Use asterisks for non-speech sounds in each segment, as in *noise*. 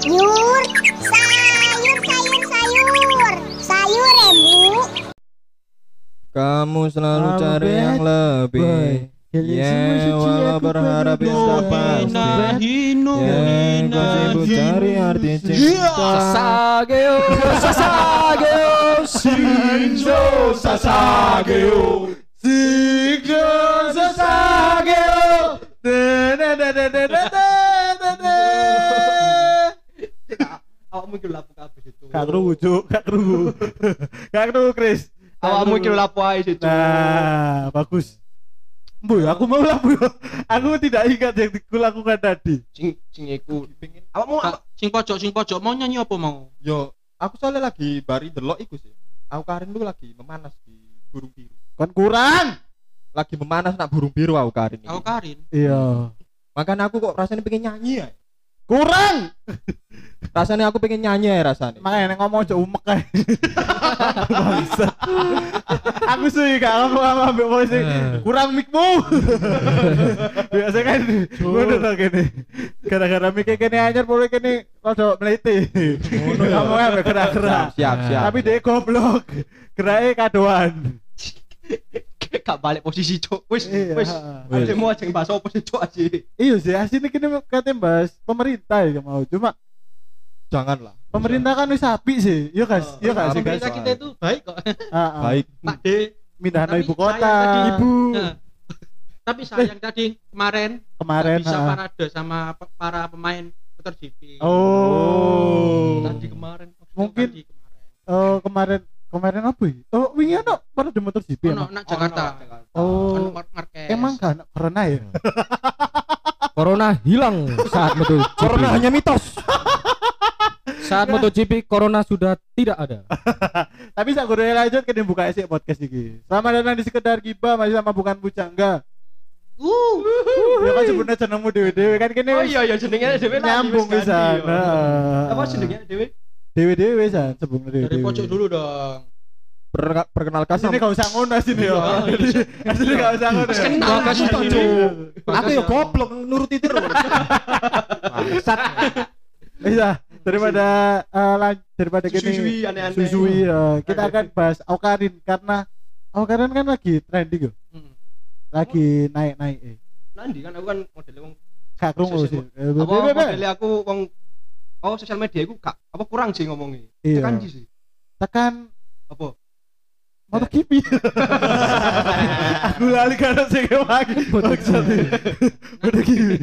Sayur, sayur, sayur, sayur. Sayur ya, Bu. Kamu selalu Kamu cari bad yang lebih. Ya, suci, walau berharap bisa pasti. Ya, kau sibuk cari arti cinta. Sasageo, Sasageo, Shinzo Sasageo, Shinzo Sasageo. Awakmu iki lapo kabeh itu. Gak kru, Cuk, gak kru. Gak kru, Chris. *laughs* Gak Awakmu iki lapo ae situ. Nah, bagus. Bu, aku mau Bu. Aku tidak ingat yang kulakukan tadi. Sing sing iku. Awakmu apa- sing pojok sing pojok mau nyanyi apa mau? Yo, aku soalnya lagi bari delok iku sih. Aku Karin tuh lagi memanas di burung biru. Kan kurang. Lagi memanas nak burung biru aku Karin. ini. Aku Karin. Iya. Makanya aku kok rasanya pengen nyanyi ya. Kurang. Rasanya aku pengen nyanyi ya rasanya. Makanya ngomong aja umek kae. Bangsat. aku sih gak ngomong sama ambek polisi. Kurang mikmu. Biasa kan ngono to kene. Gara-gara mikir kene anyar boleh rada mlete. Ngono ngomong ambek gerak-gerak. Siap, siap. Tapi dia goblok. Gerake kadoan. Gak balik posisi cuk. Wis Iya. wis. Ada mau aja bahas apa sih cuk aja. Iya sih, aslinya kini katanya bahas pemerintah ya mau. Cuma Janganlah. pemerintah kan wis api sih. Iya guys, iya gak sih guys. Pemerintah kita itu baik kok. Baik. Pak D. Mindah Tapi ibu kota. Ibu. *laughs* Tapi sayang tadi kemarin Kemarin bisa parade sama para pemain MotoGP. Oh. Tadi kemarin. Mungkin tadi kemarin. Oh, kemarin kemarin apa ya? Oh, wingi ono pada di motor GP Ono nak Jakarta. Oh. Emang kan karena ya. Corona hilang saat MotoGP. Corona hanya mitos. Saat MotoGP Corona sudah tidak ada. *laughs* Tapi saya udah lanjut ke buka esik podcast iki. Selamat datang di sekedar gibah masih sama bukan bujangga. Uh. Ya kan sebenarnya jenengmu dewe-dewe kan kene Oh iya iya jenenge lali, nyambung bisa. Nah. Apa jenenge dhewe? Dewe-dewe san sebelum dewe. Dari pojok dulu dong. Per- perkenalkan Sini gak usah ngono sini yo. Iya. Sini gak usah ngono. Kenal ini. Cuk. Aku ya goblok nuruti terus. Bangsat. Bisa daripada eh, lan- daripada gini Susui aneh-aneh. susui eh, kita akan bahas Aukarin karena Aukarin kan lagi trending yo. Hmm. Lagi naik-naik eh. Nanti kan aku kan modelnya wong Gak krungu sih. Apa modelnya aku wong oh sosial media aku gak apa kurang sih ngomongnya. Iya. Tekan sih. Tekan Apa? motor kipi. Aku lali karena sing lagi. Motor kipi.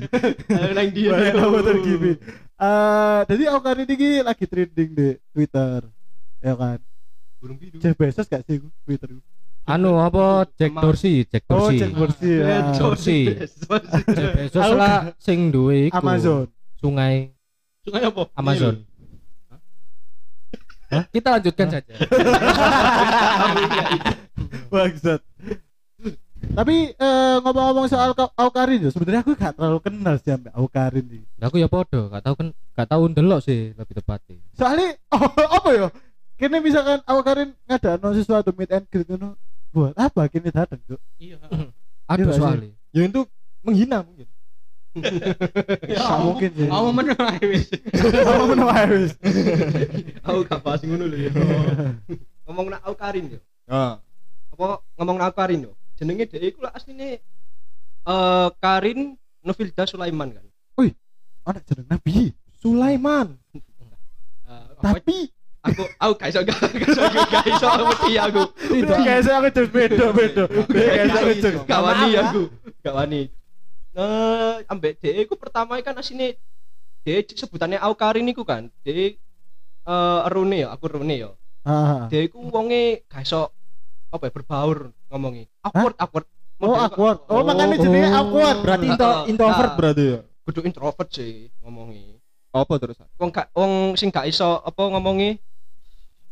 Eh, Nang dia. Motor kipi. Eh, jadi Aukarin ini lagi trending di Twitter. Ya kan. Burung biru. Jeff Bezos gak sih gua, Twitter? gua? Anu apa Jack Emang- Dorsey, Jack Oh, Dorsey. Jack Dorsey. ya. Eh, Dorsey. Bezos. Jeff Bezos Aku lah sing duwe iku. Amazon. Sungai Sungai apa? Amazon. Hah? Kita lanjutkan saja. *laughs* Bangsat. Tapi eh, ngomong-ngomong soal Ka- Aukarin ya, sebenarnya aku gak terlalu kenal sih sampai Aukarin ini. Nah, aku ya podo, gak tahu kan gak tahu ndelok sih lebih tepatnya. Soalnya *laughs* oh, apa ya? Kini misalkan Aukarin ngadano sesuatu meet and greet itu buat apa kini datang tuh? Iya. Aduh Iya, sih. soalnya. Ya itu menghina mungkin. Gak mungkin sih. Aku menang ae wis. Kamu menawar wis. Aku gak bahas ngono lho ya. *laughs* Ngomong nak Aukarin yo. Nah, Apa ngomong nak Aukarin yo? Jenenge dhek iku lah asline eh Karin Novilda Sulaiman kan. Anak jeneng Nabi. Sulaiman. Eh, *laughs* Tapi aku aku gak iso gak iso gak iso mesti aku. tidak kayak saya aku terus beda beda. Kayak saya aku. Gak wani aku. Gak wani. Eh ambek dhek iku pertama kan asine dhek sebutannya Aukarin iku kan. Dhek eh Rune ya, aku Rune ya. Ah. Dia iku wonge gak iso apa ya berbaur ngomongi. Awkward, awkward. Oh awkward. Oh makanya jenenge Oh. awkward. Berarti Heeh. into, introvert berarti ya. kudu introvert sih ngomongi. Apa terus? Wong gak wong sing gak iso apa ngomongi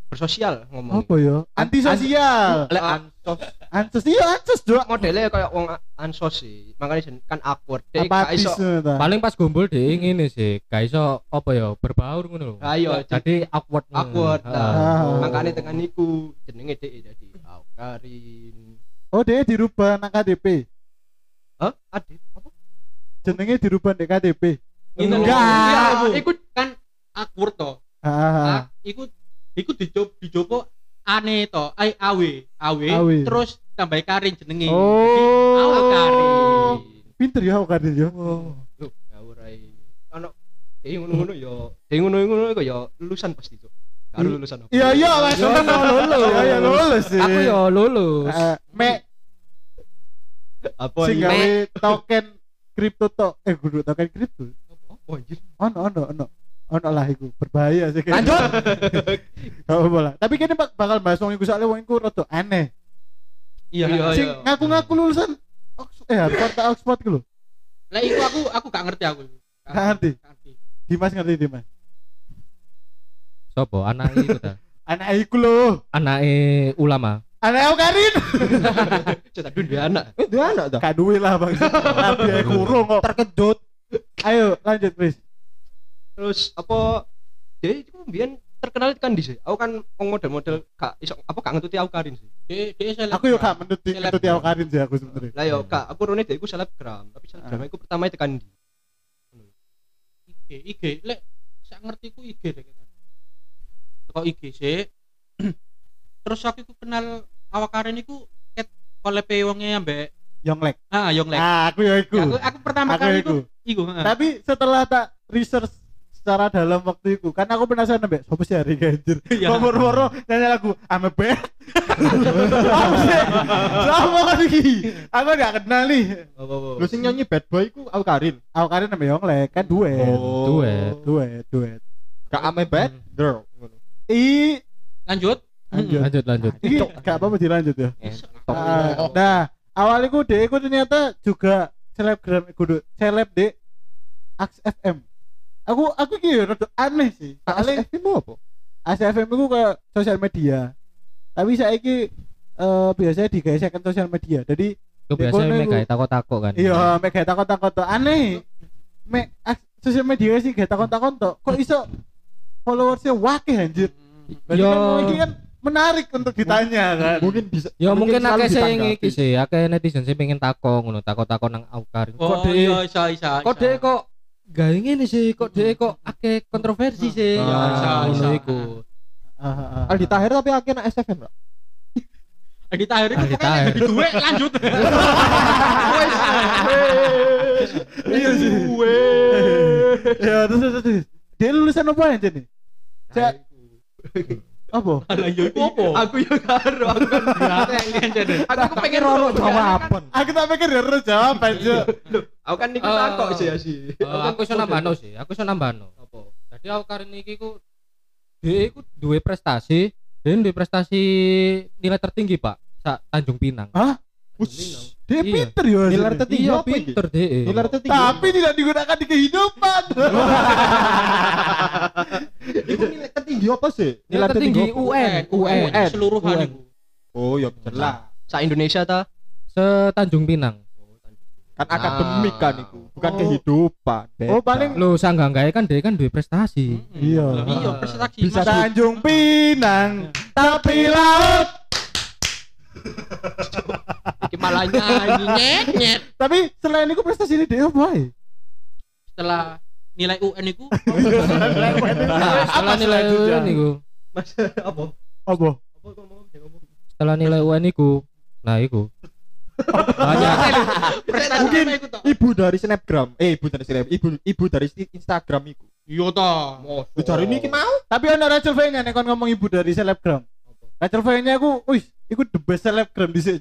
bersosial ngomongi. Apa ya? Antisosial. Lek Ah. ansos Ansos iya ansos dok. modelnya kayak wong ansos sih. Makanya kan awkward. Apatis iso. ta. Paling pas gombol deh ngene sih, gak iso apa ya berbaur ngono lho. Ayo Jadi awkward. awkward. Heeh. Ah. Nah, makanya dengan niku jenenge dhek jadi Aukarin. Oh dia dirubah nang KTP. Hah? Adit apa? Jenenge dirubah di. Ngene lho. Enggak. Iya, iku kan awkward to. Ah, ah, ah. Ah, iku iku dicoba dicoba ane to, ai awe, awe, Awe. terus tambah karin jenenge. Oh. Awe karin. Pinter ya aku Karin ya. Loh, ngawur ae. Ono dhewe ngono-ngono ya, dhewe ngono-ngono kok ya lulusan pasti, Cuk. Karo lulusan apa? Iya iya Mas kan lulus. Iya iya lulus sih. Aku yo lulus. Eh, Mek Apa sing iki? gawe token kripto to eh kudu token kripto. Oh anjir. Ono ono ono. Ono lah iku berbahaya sih. Lanjut. *laughs* Gak apa lah. Tapi bak- bakal bahas wong iku soalnya wong iku rada aneh. Iya iya. Sing ngaku-ngaku lulusan Oxford eh Harvard atau Oxford ku lho. Lah iku aku aku gak ngerti aku. iku. Gak ngerti. Dimas ngerti Dimas. Sopo? Anak itu ta. *laughs* Anak iku lho. Anake ulama. Anak aku Karin. *laughs* Cetak duwe anak. Eh, dia anak dah. Gak duwe lah Bang. Tapi kurung kok. Terkejut. Ayo lanjut please. Terus apa dia itu mbiyen terkenal kan di sini. Aku kan wong model-model gak iso apa gak ngetuti aku Karin sih. Dia dia seleb. Aku yo gak menuti Seleb. menuti aku Karin sih aku sebenarnya. Lah yo gak aku rene dhek iku selebgram, tapi selebgram Ah. iku pertama tekan di. IG, IG, lek sak ngerti ku IG deh. Teko IG sih. *clears throat* Terus aku kenal awak Karin iku ket kolepe wonge ambek Yonglek. ah Yonglek. Ah, aku ya iku. aku, aku pertama Aku kali iku. iku iku, heeh. Tapi setelah tak research secara dalam waktu itu kan aku penasaran mbak siapa sih hari ganjir *laughs* Iya. kok moro-moro nyanyi lagu I'm a bad *laughs* Apa sih? sama kan iki aku gak kenal nih. Lu sing nyanyi bad boy ku aku Karin. aku Karin sama Yonglek kan duet Oh. Duet. duet duet Gak ame bad girl. I Lanjut. lanjut Lanjut lanjut. Iki gak apa-apa dilanjut ya Entok. Ah, nah awalnya ku deh ku ternyata juga selebgram kudu seleb deh Aks FM aku aku kira rada aneh sih soalnya ASF mau apa? ACFM itu ke sosial media tapi saya ini biasanya digeserkan sosial media jadi Itu biasanya mek gawe takok-takok kan. iya mek gak takon-takon tok aneh mek sosial media sih takon-takon tok kok iso followersnya wakil anjir Yo. kan ini kan menarik untuk ditanya kan Mungkin bisa. Ya mungkin selalu akeh sing iki sih, akeh netizen sing pengen takok ngono, takok-takok nang Aukarin. Kok Oh, dhek iya isa isa. kok dhek kok gawe ngene sih, kok dhek kok akeh kontroversi sih. Ah, Ya, isa, ngono isa. iku. Ah, ah, ah. Aldi Tahir tapi akhirnya SFM lah. *laughs* Di tahir iku Aldi pokoknya Tahir. di duwe lanjut. *laughs* iya sih ya terus terus terus dia lulusan apa nih Cak, *laughs* apa Lah yo iku opo? Aku yo karo aku kan *laughs* aku pengen Roro jawaban. aku tak pikir dia harus jawab aja Aku kan niku Eh, takok sih ya sih. Eh, aku iso nambahno sih, aku iso nambahno. Apa? Jadi Aukarin iki ku dia iku duwe prestasi, dia duwe prestasi nilai tertinggi, Pak. Sak Tanjung Pinang. hah dia Iya. pinter ya Nilai hasilnya. tertinggi Iya, pinter deh. Nilai tertinggi. tapi tidak digunakan di kehidupan *laughs* Itu nilai tertinggi apa sih? Nilai tertinggi apa? UN, UN. Seluruhan UN. Oh, ya jelas. Sa Indonesia ta? Se Tanjung Pinang. Kan akademik kan itu, bukan Oh. kehidupan. Oh, Beda. paling- Lo sangganggae kan dia kan duwe prestasi. Iya. Iya, prestasi. Bisa Mas. Tanjung Pinang tapi laut Iki malah nyanyi nyet *laughs* nyet. tapi selain itu prestasi ini dia apa? Setelah nilai UN iku *laughs* Setelah nilai? UN iku, Mas apa? apa Apa ngomong? Dia ngomong. setelah nilai UN iku, nah iku. Banyak. *laughs* Mungkin? Ibu dari Snapgram, eh ibu dari Snapgram, ibu ibu dari Instagram itu. Iya to. Lu cari ini ki mau? tapi ada Rachel V nya ngomong ibu dari selebgram Rachel V nya aku wih iku the best selebgram di sini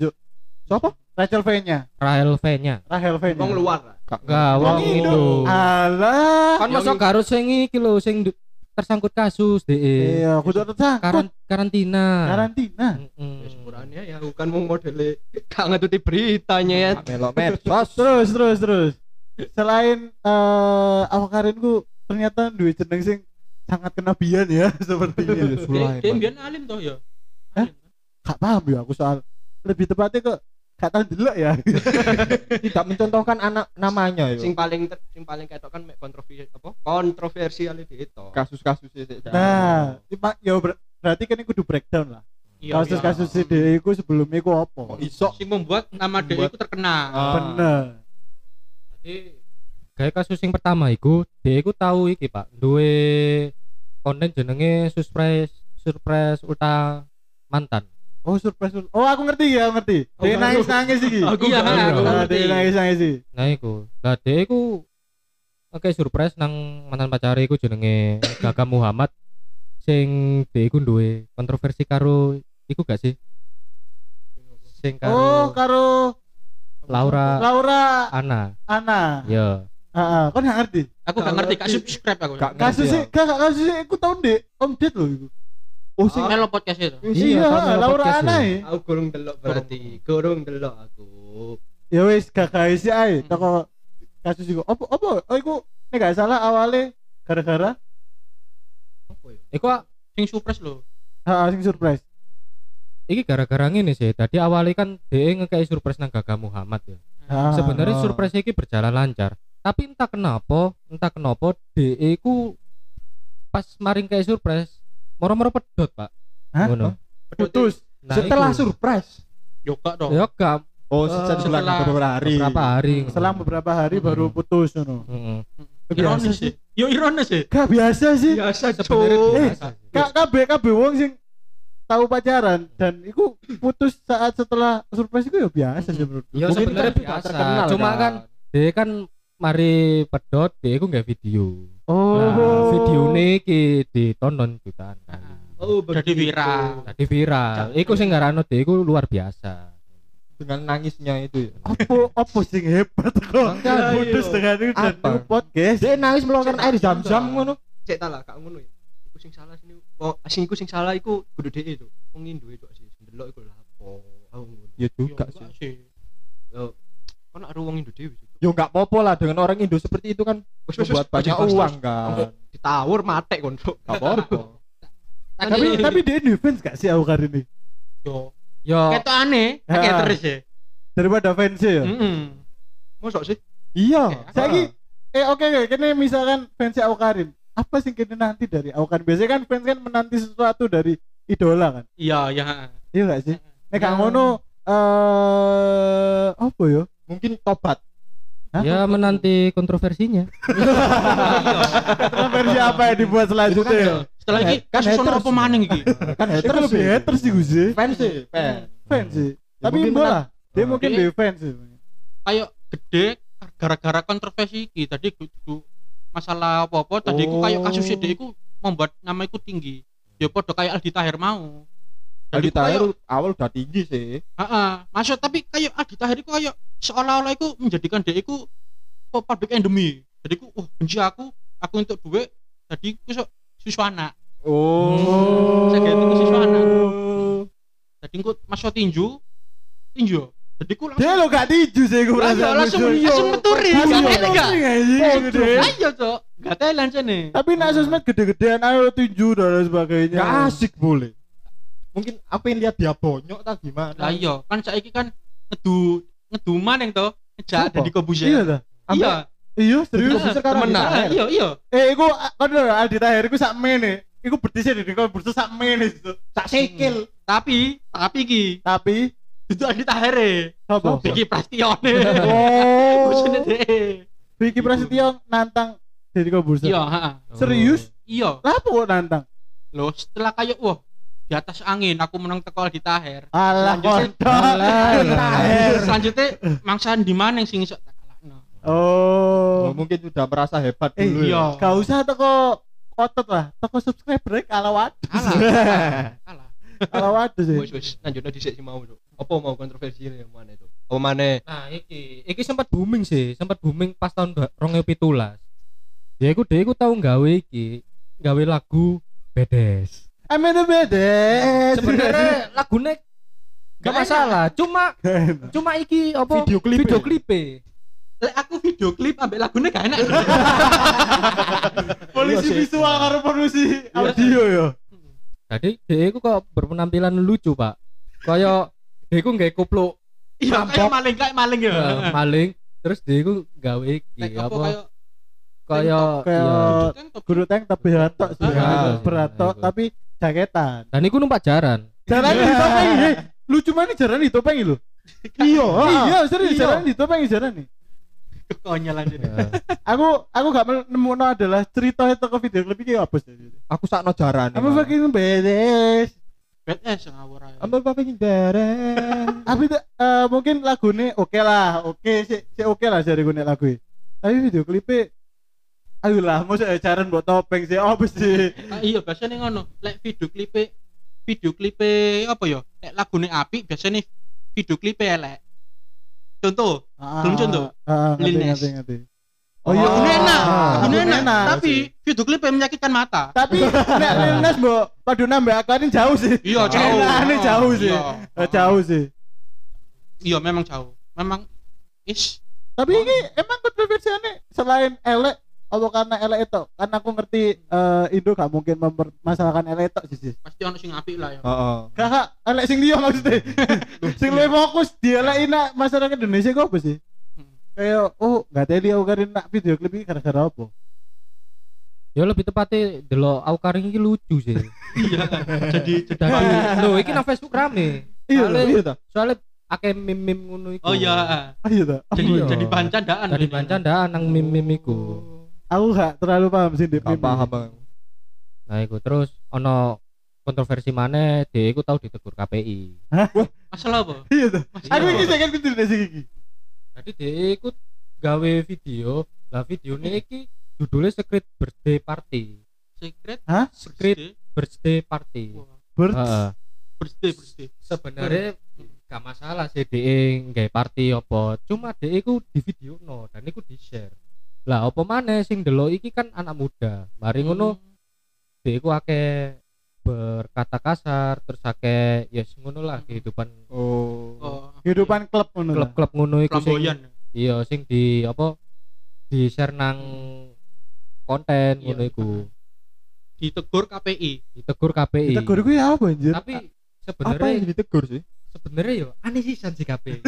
Siapa? Rachel V nya Rahel V-nya. Rahel V nya Wong luar. lah. Enggak, wong itu. alah Kan masuk harus sing iki lho sing du- tersangkut kasus DE. iya aku tuh tersangkut Karan karantina. karantina. Ya sepurane ya aku kan mau modele gak ngetuti beritanya ya. Melo medsos. terus terus terus selain eh awakarin ku ternyata duwe jeneng sing sangat kenabian ya sepertinya Dia dia mbiyen alim toh ya. Hah? gak paham ya aku soal lebih tepatnya ke gak tahu dulu ya *laughs* Tidak mencontohkan anak namanya Sing yo. paling ter- sing paling ketok kan kontroversi apa? Kontroversial itu. Kasus-kasus sih. nah ya ber- berarti kan ini kudu breakdown lah Iya, kasus-kasus iya. CD ku sebelumnya ku apa Kok iso? sing membuat nama dia Membuat- itu terkenal. Ah. bener Jadi kayak kasus yang pertama iku, dia iku tahu iki Pak, duwe konten jenenge surprise surprise ulta mantan Oh surprise. sur- Oh aku ngerti ya, aku ngerti. Oh, Dia nangis nangis iki. Aku Iya, aku. Ah, ngerti. Dia nangis nangis iki. nah iku lah dia iku oke surprise nang mantan pacare iku jenenge Gaga Muhammad sing dia iku duwe kontroversi karo iku gak sih sing Oh karo karo Laura Laura Ana Ana. ya Heeh, kau nggak ngerti. Aku gak ngerti, gak subscribe aku. Gak ngerti Kasusnya, ya. gak kasusnya aku tahu deh, Om Ded loh itu. Oh sing Melo podcast itu. Iya, melo Laura podcast Ana ya. Aku kurung delok berarti. Kurung delok aku. Ya wis gak kayak sih ae, Hmm. toko kasus itu. Apa apa? Oh iku nek gak salah awalnya gara-gara Apa ya? iku Sing surprise lho. ha sing surprise. iki gara-gara ngene sih tadi awalnya kan dia ngekei surprise nang Gaga Muhammad ya Ah, sebenarnya ah. surprise iki berjalan lancar tapi entah kenapa entah kenapa DE ku pas maring kayak surprise moro-moro pedot pak Hah? ngono putus. Nah, setelah iku. surprise. Yo gak dong. gak Oh, Eh, setelah setelah beberapa hari. beberapa hari Selang beberapa hari Hmm. baru putus ngono. Heeh. Ironis sih. Yo ironis sih. Gak biasa sih. Biasa biasa sih. Kak KB KB wong sing tahu pacaran dan iku putus saat setelah surprise itu ya biasa sih menurut. ya sebenarnya biasa terkenal, cuma kan dia kan mari pedot dia ku nggak video Oh. nah videone iki ditonton jutaan kan Oh, Jadi viral. tadi viral iku sing ngarano dia iku luar biasa dengan nangisnya itu ya. apa apa sing hebat kok putus iya. dengan itu dan Apa? itu podcast Dia nangis mengeluarkan air zam-zam ngono. Cek tak lah, kak ngono ya. Iku sing salah sini. Oh, sing iku sing salah iku kudu dhek itu. Wong Indo itu sih. Delok iku lha apa. Aku ngono. Ya juga enggak sih. Yo, kok nak ruang Indo dhewe sih. Yo enggak apa-apa lah dengan orang Indo seperti itu kan wes membuat banyak uang kan. Ditawur matek kon. Enggak apa-apa. *laughs* tapi tapi dia defense gak sih aku kali ini Yo. yo Ketok aneh, Ya. kayak terus ya. daripada fans ya Heeh. Mosok sih? iya saya eh oke oke kini misalkan fans aku Karin apa sih kini nanti dari aku Karin biasanya kan fans kan menanti sesuatu dari idola kan Iya, ya. iya gak sih nek Ya. ngono eh apa ya Mungkin tobat. Hah? ya menanti kontroversinya *laughs* versi apa yang dibuat selanjutnya ya Setelah ini Kan kasus haters. apa maning iki? Kan itu haters lebih sih. haters sih gue sih Fans sih, fans. fans sih Ya, tapi lah dia Oh. mungkin Dia- defense sih Kayak gede gara-gara kontroversi iki. Tadi kudu masalah apa-apa tadi iku kayak Oh. kasus iku membuat nama iku tinggi. Ya padha kayak Aldi Tahir mau. Aldi kayak- Tahir awal udah tinggi sih. Heeh, maksud tapi kayak Aldi Tahir iku kayak seolah-olah iku menjadikan dia iku kok public enemy. Jadi ku wah benci aku, aku untuk duit, jadi ku sok susu anak. Oh. Saya kayak itu siswa anak. Jadi ku masuk tinju, tinju. Jadi ku langsung dia lo gak tiju sih Lah, iya, langsung langsung Gak teli gak? gede. Ayo cok, gak telan sini. Tapi nak sosmed gede-gedean ayo tinju dan lain sebagainya. Gak asik boleh. Mungkin apa yang lihat dia bonyok tak gimana? Lah iya, kan saiki kan ngedu ngedu maneng to, ngejak dari Kobusier. Iya dah. Iya, Iya serius. Temenan. Tahir. Iya, iya. Eh iku kan Aldi Tahir iku sak mene. Iku berdisi di kau bursa sak mene itu. Tak sikil. Tapi, tapi ki Tapi itu Aldi Tahir. apa? Iki Prastione. Oh. Bosone deh. Vicky Prasetyo nantang jadi kau bursa. Iya, heeh. Serius? Iya. Lah apa kok nantang? Loh, setelah kayak wah di atas angin aku menang teko Aldi Tahir. Alah. Selanjutnya mangsaan di mana yang sing iso kalahno. Oh. Oh, mungkin sudah merasa hebat Eh dulu. iya. ya. Gak usah toko otot lah, toko subscriber kalau waduh. Kalah. *laughs* Kalah. Kalau waduh sih. Wes wes lanjut dhisik mau, Cuk. Apa mau kontroversi yang mana itu? Apa mana? Nah, iki iki sempat booming sih, sempat booming pas tahun 2017. Dia iku dia iku tau gawe iki, gawe lagu Bedes. Amin beda. Sebenarnya lagunya gak masalah, cuma *laughs* cuma iki apa Video klip. video klipe. Lek aku video klip ambek lagune gak enak. *laughs* polisi Iya sih. visual karo polisi audio ya. Jadi dia iku kok berpenampilan lucu, Pak. Kayak dia iku nggawe kupluk Iya, kayak maling, kayak maling ya. eh, maling, terus dia iku gawe iki Lek apa kayak kayak iya. guru tank tapi hatok sebenarnya Ah. beratok Iya. tapi jaketan. Dan iku numpak jaran. Jalan ditopengi. eh. Lucu mana jalan ditopengi lho. Iya. Iya, serius Iya. jalan ditopengi jalan nih. kekonyolan ini Heeh. Aku aku gak nemu adalah cerita itu ke video klip iki apa sih? Aku sakno jarane. Apa fucking beres? BTS ngawur aja Apa fucking beres. Tapi eh, mungkin lagunya oke lah, oke sih, sih oke lah dari gue lagu. Tapi video klipnya Ayolah, mau saya jaran buat topeng sih, apa sih? Ah, iya biasanya ngono lek video klipe video klipe apa ya lek lagune apik biasanya video klipe elek contoh Belum contoh? Ah, Lil ngerti, ngerti, ngerti. Oh, iya, lagune enak Ah, lagune enak enak. tapi video klipe menyakitkan mata Tapi *laughs* nek Lil Nas mbok padu nambah akarin jauh sih. iya jauh Enaknya jauh sih. Iya. Eh, Jauh sih. iya memang jauh memang is Tapi ini emang kontroversinya selain elek apa karena elek itu? Karena aku ngerti eh, Indo gak mungkin mempermasalahkan elek itu sih. sih. pasti ono sing apik lah ya Heeh. Kakak, elek sing dia maksudnya. *laughs* sing lebih fokus dia lah nak masyarakat Indonesia kok apa sih? Hmm. Kayak oh nggak teli aku karin nak video klip ini gara-gara apa? Ya lebih tepatnya delok Aukaring iki lucu sih. *laughs* iya *laughs* jadi jadi lho iki nang Facebook rame. Iya, Soalnya- iya. Soalnya akeh meme-meme ngono iku. oh iya Ah, iya ta. jadi iya. jadi bahan candaan Dari ini. bancandaan nang meme-meme iku. Aku gak terlalu paham sih di Gak paham Bang. Nah iku terus ono kontroversi mana dia iku tau ditegur KPI. masalah apa Iya. Masalah Aku iki saya gitu deh sih iki. Jadi dia ikut gawe video. Lah videonya iki judulnya Secret Birthday Party. secret Hah? Secret Birthday Party. Heeh. birthday birthday Sebenarnya gak masalah sih dia nggak party apa. Cuma dia iku di video no dan iku di share. Lah apa mana sing delok iki kan anak muda. Mari ngono dia iku akeh berkata kasar terus akeh ya yes, ngono lah kehidupan Oh. oh Kehidupan klub ngono klub-klub ngono iku sing iya sing di apa di share nang konten Iya. ngono iku ditegur KPI ditegur KPI Kita guru ya apa anjir? tapi Apa yang sebenarnya ditegur sih? Sebenarnya yo aneh sih si *laughs* KPI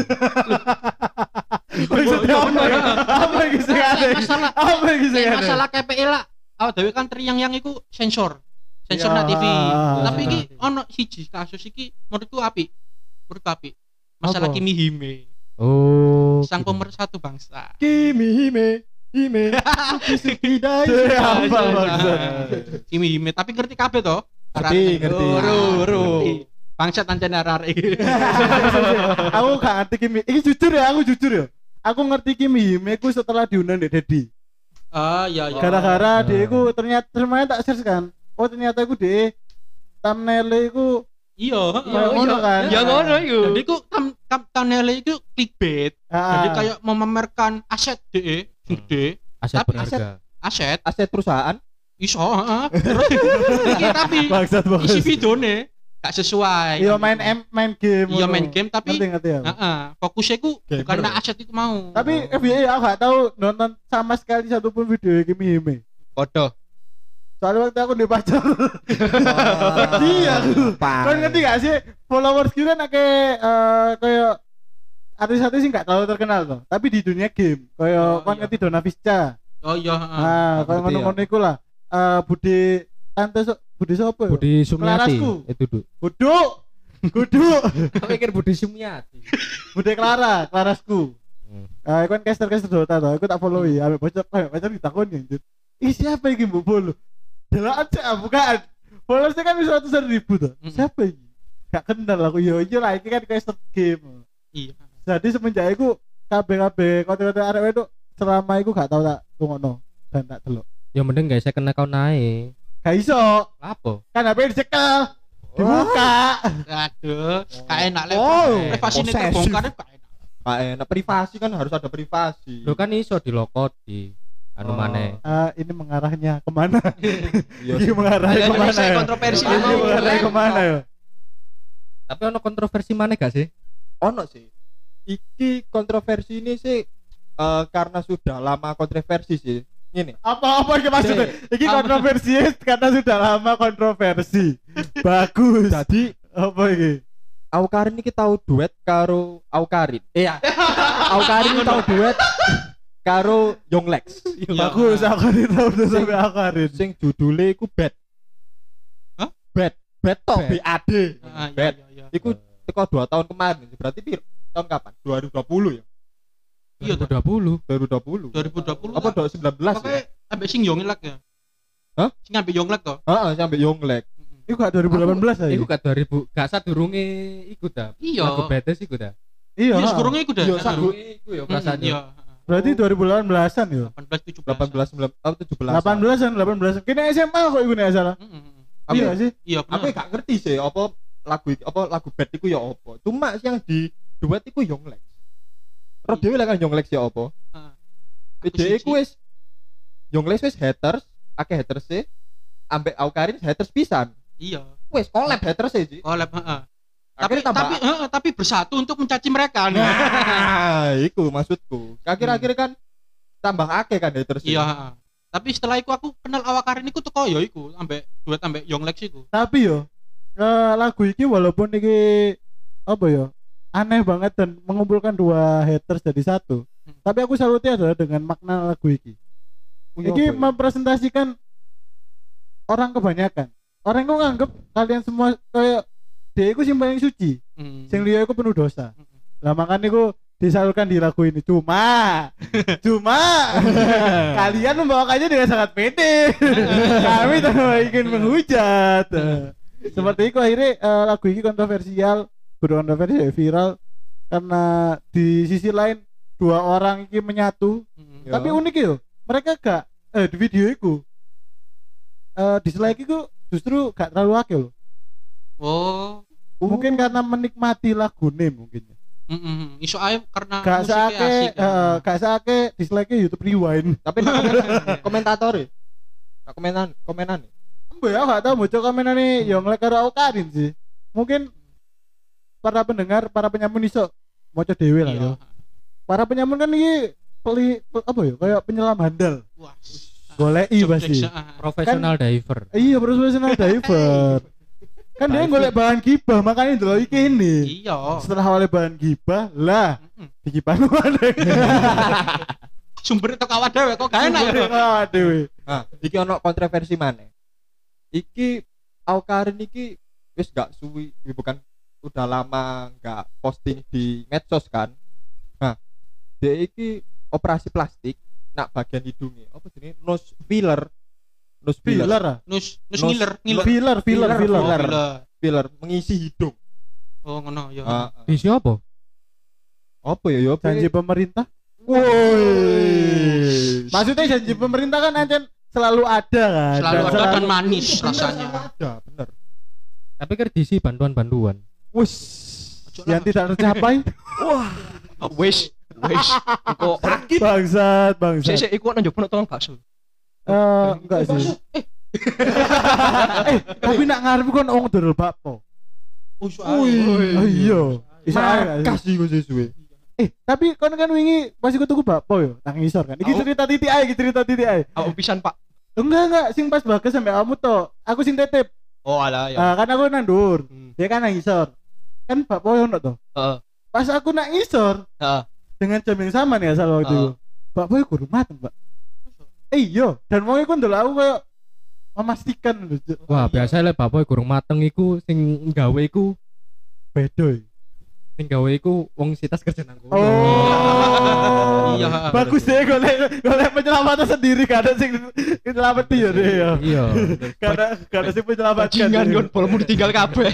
Maksudnya apa ya? Apa yang sih aneh? masalah Apa yang sih Lek aneh? masalah KPI lah awak dhewe kan teriang-yang iku sensor sensor Ya. TV tapi iki TV. ono siji kasus iki menurutku apik menurutku apik masalah? Kimi Hime oh sang pemersatu bangsa Kimi hime hime. *laughs* Tidak. Apa? Kimi Hime tapi ngerti kabeh to Ngerti, ngerti. Ngerti. Bangsat ancen arek *laughs* aku gak ngerti Kimi. Ini jujur ya, aku jujur ya. Aku ngerti Kimi Hime ku setelah diundang di Dedi. Ah iya iya. Gara-gara Ah. dia ku ternyata semuanya tak search kan. Oh ternyata aku di thumbnail ku Iya, Kayak ngono kan? Ya ngono iku. Jadi ku tam tam thumbnail iku clickbait. ah, Jadi kayak memamerkan aset DE, gede, aset Tapi berharga aset Aset perusahaan. iso, heeh. *laughs* Tapi isi videone gak sesuai. Iya main M main game. Iya main game tapi Ngerti ngerti ya. heeh, fokusnya ku Gamer. bukan nak aset itu mau. Tapi FBI aku gak tahu nonton sama sekali satupun video Kimi Hime. Kodoh. Soalnya waktu aku di pacar. *laughs* *laughs* Iya aku. Kau ngerti gak sih followers kita kan kayak eh, kayak artis-artis sih nggak terlalu terkenal tuh. Tapi di dunia game kayak Oh, kan iya. ngerti Dona Visca. Oh iya, heeh. Ah, ngerti kayak ngono-ngono iku lah. Eh Budi tante so, Budi siapa ya? Budi Sumiati Klarasku. itu tuh Buduk. Guduk. *laughs* aku pikir Budi Sumiati Bude Clara, Clarasku. Hmm. Aku kan caster-caster Dota tuh. Aku tak follow ya. Ambek bocor, ambek bocor ditakoni anjir. Ih, siapa iki mbok follow? Delok aja bukan. Followersnya kan bisa ratusan ribu tuh. Mm-mm. Siapa iki? Gak kenal aku. Yo iya lah iki kan caster game. Iya. Jadi semenjak iku kabeh-kabeh konten-konten arek itu selama iku gak tau tak tungokno dan tak delok. ya mending guys saya kena kau naik Gak iso. apa Kan HP dicekel. Dibuka. Aduh, gak enak lek. Oh, Privasi ini terbongkar gak enak. Pak enak privasi kan harus ada privasi. lo kan iso dilokot di anu Oh. maneh Ah, ini mengarahnya ke mana? Iya Ini mengarahnya ke mana ya? kontroversi Ini mau. mengarahnya ke mana ya? tapi ono kontroversi mana gak sih ono sih iki kontroversi ini sih eh, karena sudah lama kontroversi sih ini Apa-apa iki maksudnya? Iki Apa? kontroversi karena sudah lama kontroversi. *laughs* Bagus. jadi Apa iki? Aukarin ini tahu duet karo Aukarin iya *laughs* Aukarin ini tahu duet karo Young Lex *laughs* Bagus, aku ini tahu udah sampai akarin. sing judulnya iku bad Hah? bad bad tok Bad. BAD Ah, iya, bad iya, iya. iku teko dua tahun kemarin berarti tahun kapan 2020 ya Iya tuh. 2020 2020 2020 apa lah. 2019 Pokoknya ya ambek sing Yonglek ya. Hah? Sing ambek Yonglek toh. heeh sampai Yonglek Iku gak 2018 aja. Iku gak 2000 gak sadurunge iku ta Iya. lagu BTS iku ta Iya. Iya, ha. sekurangnya iku dah. Iya, Heeh. sak- sadurunge iku ya perasaannya Iya. Berarti 2018-an ya. 18 17. 18 19 oh 17 18-an, 18-an. Kini SMA kok iku nek salah. Mm. Aku- Iya sih? Iya, aku gak ngerti sih apa lagu iki- apa lagu band iku ya apa cuma yang di duet iku Yonglek Roh dhewe lah kan Yonglek ya apa Heeh. Ide siji. iku wis Yonglek wis haters akeh haters e ambek Aukarin haters pisan Iya. wis collab haters e Ji. Collab, heeh. Tapi tambah tapi heeh, tapi bersatu untuk mencaci mereka. Nah. nah iku maksudku akhir-akhir kan tambah akeh kan haters e. Iya, heeh. Tapi setelah itu aku kenal awakarin iku teko ya iku ambek duet ambek Yonglex iku. Tapi yo eh, lagu iki walaupun iki apa ya aneh banget dan mengumpulkan dua haters jadi satu. Hmm. Tapi aku salutnya adalah dengan makna lagu Iki apa ya? mempresentasikan orang kebanyakan. Orang itu nganggep kalian semua kayak dia itu sing paling suci, Hmm. sing liya iku penuh dosa. Hmm. Lah makanya iku disalurkan di lagu ini. Cuma, *laughs* cuma *laughs* kalian membawakannya dengan sangat pede. *laughs* Kami tanpa ingin menghujat. Seperti itu akhirnya eh, lagu ini kontroversial, kontroversial viral karena di sisi lain dua orang ini menyatu Hmm. Ya. tapi unik ya mereka gak eh di video itu eh dislike itu justru gak terlalu akeh loh Oh. mungkin karena menikmati lagu mungkin ya. Mm -mm. Iso ae karena gak musiknya seake asik, ya. eh, gak seake dislike YouTube rewind tapi *laughs* komentator ya nak komenan komenan ya? Mbak ya gak tau bocor komenan nih Yonglek karo Aukarin sih mungkin para pendengar para penyamun iso. Moco dewe lah yo. Para penyamun kan ini peli pe- apa ya kayak penyelam handal. Wah. golek i Job pasti. desk, ah. profesional diver. Iya profesional *laughs* diver. Kan dia golek bahan gibah makanya dulu iki ini. Iya. setelah awalnya bahan gibah lah Mm-mm. digibah mana *laughs* Sumber itu kawat dewe kok gak enak ya. aduh nah iki ono kontroversi mana iki Aukarin iki wis gak suwi ya bukan udah lama gak posting di medsos kan nah dia iki operasi plastik nak bagian hidungnya apa jenis nose filler nose filler ah Nus nus Nus- ngiler ngiler. filler filler Filler, filler Oh, filler. filler. mengisi hidung Oh ngono ya. Ah, ah. di siapa apa ya ya apa janji ya? pemerintah Woi. maksudnya janji pemerintah kan ancen selalu ada kan Selalu Dan ada dan manis rasanya. ada bener tapi kan diisi bantuan-bantuan wis. Yang tidak tercapai. *laughs* Oh, Wis, wis. Kok bangsat sik bangsat sik iku nang jopo tolong bakso. Eh, enggak sih. *laughs* eh. Tapi nak ngarep kon ong dodol bakpo. Oh, iya. Bisa sih? makasih gue sesuai eh tapi kon kan wingi pas iku tuku bakpo yo nang ngisor kan. Iki Au. cerita titik ae iki cerita titik ae. Aku pisan, Pak. enggak enggak sing pas bagas sampe kamu to aku sing titip Oh, alah ya. Ah, kan aku nang ndur Hmm. dia kan nang ngisor kan yo ono to Heeh. pas aku nak ngisor Heeh. dengan jam yang sama nih asal waktu itu Heeh. bakpo yo kudu mateng pak eh iya dan mau iku ndelok aku kayak memastikan wah biasa lek bapak kurang mateng iku sing gawe iku beda iki. Sing gawe iku wong sitas kerja nang kono. Oh. Iya. Bagus deh golek golek penyelamatan sendiri gak ada sing nyelamati ya deh ya. iya gak ada sing menyelamatkan. Bajingan deh. kon bolmu ditinggal kabeh.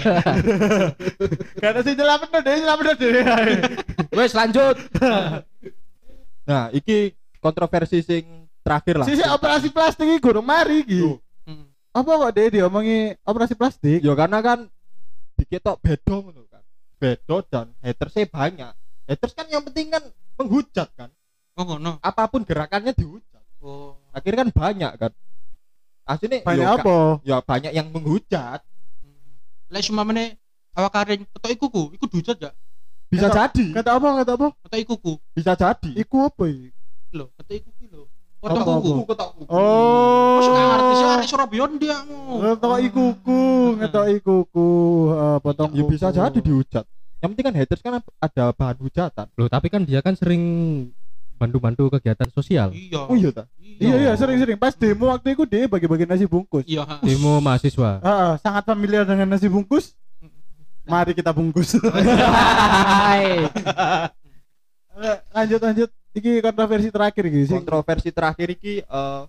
*laughs* Ada sing nyelametno deh nyelametno deh. wes lanjut *laughs* nah iki kontroversi sing terakhir lah Sisi operasi plastik iki gurung mari iki. Apa kok deh diomongi operasi plastik? ya karena kan diketok bedo ngono bedo dan hatersnya banyak haters kan yang penting kan menghujat kan Oh, ngono. apa pun gerakannya dihujat Oh. akhirnya kan banyak kan aslinya Banyak ya, apa? ya banyak yang menghujat Lek sumamane awak karing ketok ikuku, iku dujat gak? bisa Kata- jadi Kata apa kata apa? Ketok ikuku. bisa jadi Iku apa iki? Lho, ketok ikuku lho. Ketok Potong kuku. kuku. ketok kuku. Oh. Masuk artis arek Surabaya ndiakmu. Ngetok ikuku, ngetok ikuku, eh, potong ya bisa kuku. jadi dihujat yang penting kan haters kan ada bahan hujatan loh tapi kan dia kan sering bantu-bantu kegiatan sosial Iya. oh iya ta Iya iya sering-sering pas demo waktu itu dia bagi-bagi nasi bungkus. Iya. demo mahasiswa Ah, ah, sangat familiar dengan nasi bungkus. Mari kita bungkus. Eh, *laughs* lanjut lanjut. Iki kontroversi terakhir iki sing kontroversi terakhir iki eh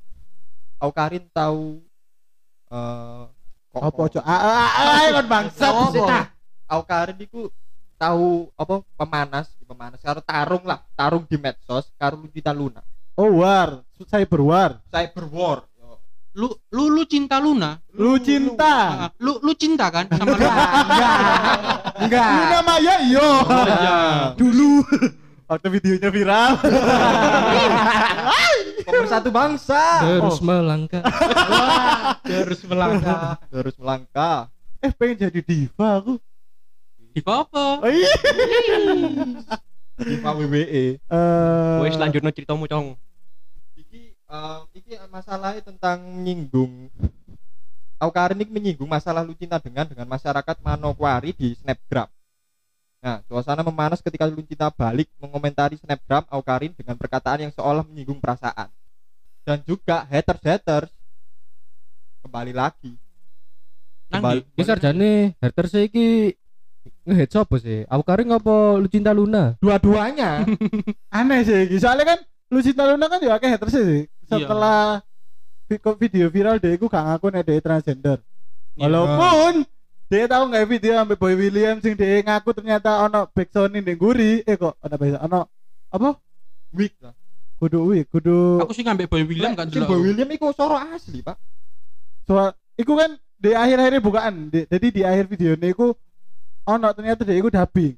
Aukarin tahu eh kok apa cok? Ah ah, ah, ayo kan bangsat sih, ah. Aukarin iku tahu apa pemanas pemanas karo tarung lah tarung di medsos karo Lucita Luna. Oh war cyber war. Cyber war. Lu lu lu cinta Luna. lu cinta? Ah, lu lu cinta kan? Sama *laughs* Luna? enggak. Luna Maya yo iya. dulu waktu videonya viral. Pemersatu *laughs* bangsa. Terus melangkah. Terus melangkah. terus melangkah. Eh pengen jadi diva aku. Di apa? oh iya. Diva WWE Eh, Wes lanjutno ceritamu, Cong. iki eh, iki masalahnya tentang menyinggung Aukarin ini menyinggung masalah Lucina dengan dengan masyarakat Manokwari di Snapgram. Nah, suasana memanas ketika Lucina balik mengomentari Snapgram Aukarin dengan perkataan yang seolah menyinggung perasaan. Dan juga haters-haters kembali lagi. Nang di. Ki sarjane haters iki ngehead sapa sih? Aku kari ngopo lu cinta Luna? Dua-duanya *laughs* aneh sih iki. soalnya kan lu cinta Luna kan ya akeh haters sih setelah kok video viral dia iku gak ngaku nek dia transgender Iya. walaupun dia tahu nggak video sampai Boy William sing dia ngaku ternyata ono backsound di guri eh kok ono backsound ono apa weak lah. kudu wih kudu Aku sih ngambil Boy William kan Si dulu. Boy William iku soro asli, Pak. soal iku kan di akhir-akhirnya bukaan Di- jadi di akhir video ini iku ono ternyata dia iku dubbing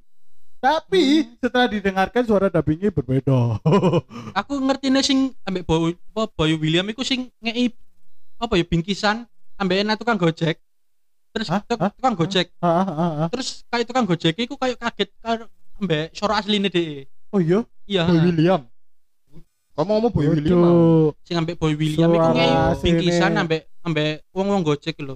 tapi setelah didengarkan suara dubbingnya berbeda *laughs* Aku ngerti nih sing ambek Boy apa, Boy William iku sing ngei apa ya bingkisan ambek enak tukang Gojek. Terus Hah? Hah? tukang Gojek. Ah, ah, ah, ah. Terus kayak tukang Gojek iku kayak kaget karo ambek suara asline deh. oh iya Iya. Boy William. Kamu ngomong Boy William. Sing ambek Boy William iku ngei asline. bingkisan ambek ambek wong-wong Gojek lho.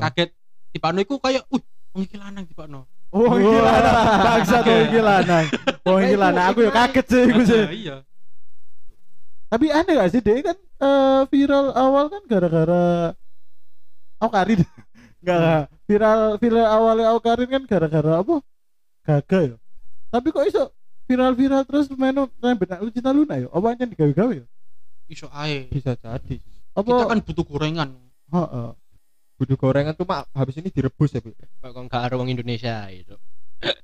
Kaget tipano iku kayak uh wong iki lanang tipano. Oh, iki lanang. Bangsat oh iki lanang. Oh iki lanang. Aku ya kaget sih iku sih. Iya. Tapi aneh gak sih dia kan eh, viral awal kan gara-gara Aukarin. Enggak, enggak. Viral viral awalnya Aukarin kan gara-gara apa? Gagal ya. Tapi kok iso viral-viral terus menu rembet nak Lucita Luna ya? Apa aja digawe-gawe ya? Iso ae. Bisa jadi. Apa? Kita kan butuh gorengan. Heeh. Butuh gorengan tuh mak habis ini direbus ya, Bu. Kok kok gak ada wong Indonesia itu. *laughs*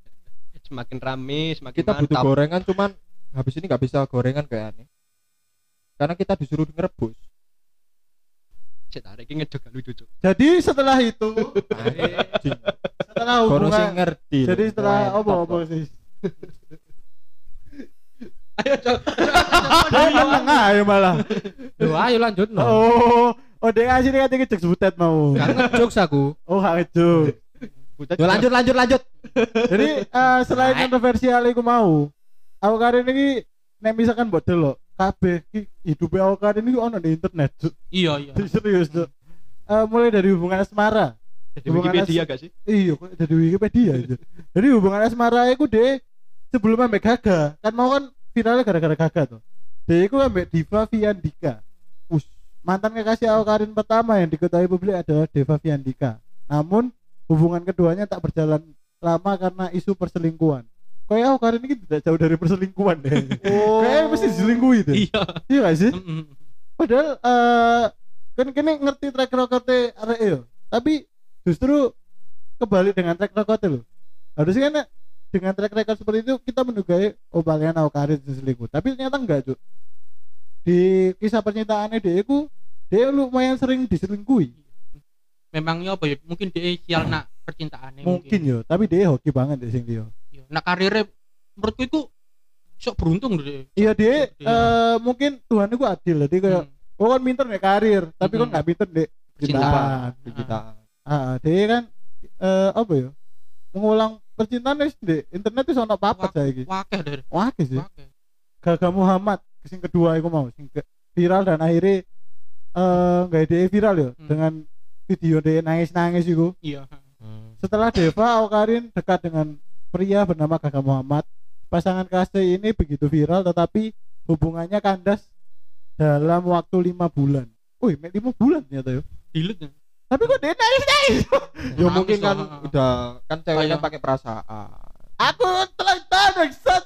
semakin rame, semakin Kita butuh mantap. gorengan cuman habis ini nggak bisa gorengan kayaknya. Karena kita disuruh ngerebus. Cek tarik gak lucu, Cuk. Jadi setelah itu, setelah sing hubungan ngerti. jadi setelah apa apa sih? Ayo, Cok. Oh, meneng aja malah. Loh, ayo lanjut no. Oh, oh dia asli katanya ngejek sebutet mau. Gak ngejokes aku. Oh, gak ngejek. Yo lanjut lanjut lanjut. Jadi eh, selain kontroversial iku mau, aku kali ini nek misalkan buat delok kabeh aku kali ini ono di internet. Cuk. Iya, iya. Serius, Cuk. Eh, mulai dari hubungan asmara. Jadi Hubungan Wikipedia as- gak sih? Iya, kok dari Wikipedia itu. Jadi hubungan asmara iku deh sebelum ambek Gaga, kan mau kan viralnya gara-gara Gaga tuh. Dia iku ambek Diva Viandika. Us, mantan kekasih Awkarin pertama yang diketahui publik adalah Deva Viandika. Namun hubungan keduanya tak berjalan lama karena isu perselingkuhan. Kayak Awkarin ini tidak jauh dari perselingkuhan *laughs* deh. Oh. Kayaknya mesti diselingkuhi deh. Iya. Iya gak sih? Padahal eh kan kini ngerti track recordnya arek yo. Tapi justru kebalik dengan track recordnya loh. Harusnya kan dengan track record seperti itu kita menduga oh kalian tahu karir selingkuh. Tapi ternyata enggak tuh. Di kisah percintaannya dia itu dia lumayan sering diselingkuhi. Memangnya apa ya? Mungkin dia sial nak percintaannya Mungkin yo, tapi dia hoki banget deh sing dia. Iya. Nak karirnya menurutku itu sok beruntung deh. Iya dia eh, mungkin Tuhan itu adil. Jadi kayak Hmm. oh kan pinter nih karir, tapi kan Hmm. nggak pinter deh Percintaan. cintaan. Kita Ah, dia kan eh, apa ya? Mengulang percintaan wis di internet itu ono papat saiki. Wakeh deh. Wah, sih. Wakeh. Gaga Muhammad sing kedua iku mau sing ke- viral dan akhirnya eh nggak dia viral ya Hmm. dengan video dia nangis-nangis iku. Iya. Setelah Deva Awkarin dekat dengan pria bernama Gaga Muhammad, pasangan kasih ini begitu viral tetapi hubungannya kandas dalam waktu lima bulan. Wih, lima bulan ternyata ya. Dilut ya. Tapi kok dia *laughs* nangis nangis? Nangis mungkin kan lah. udah kan ceweknya pakai perasaan. Aku telah tahu *laughs* bangsat.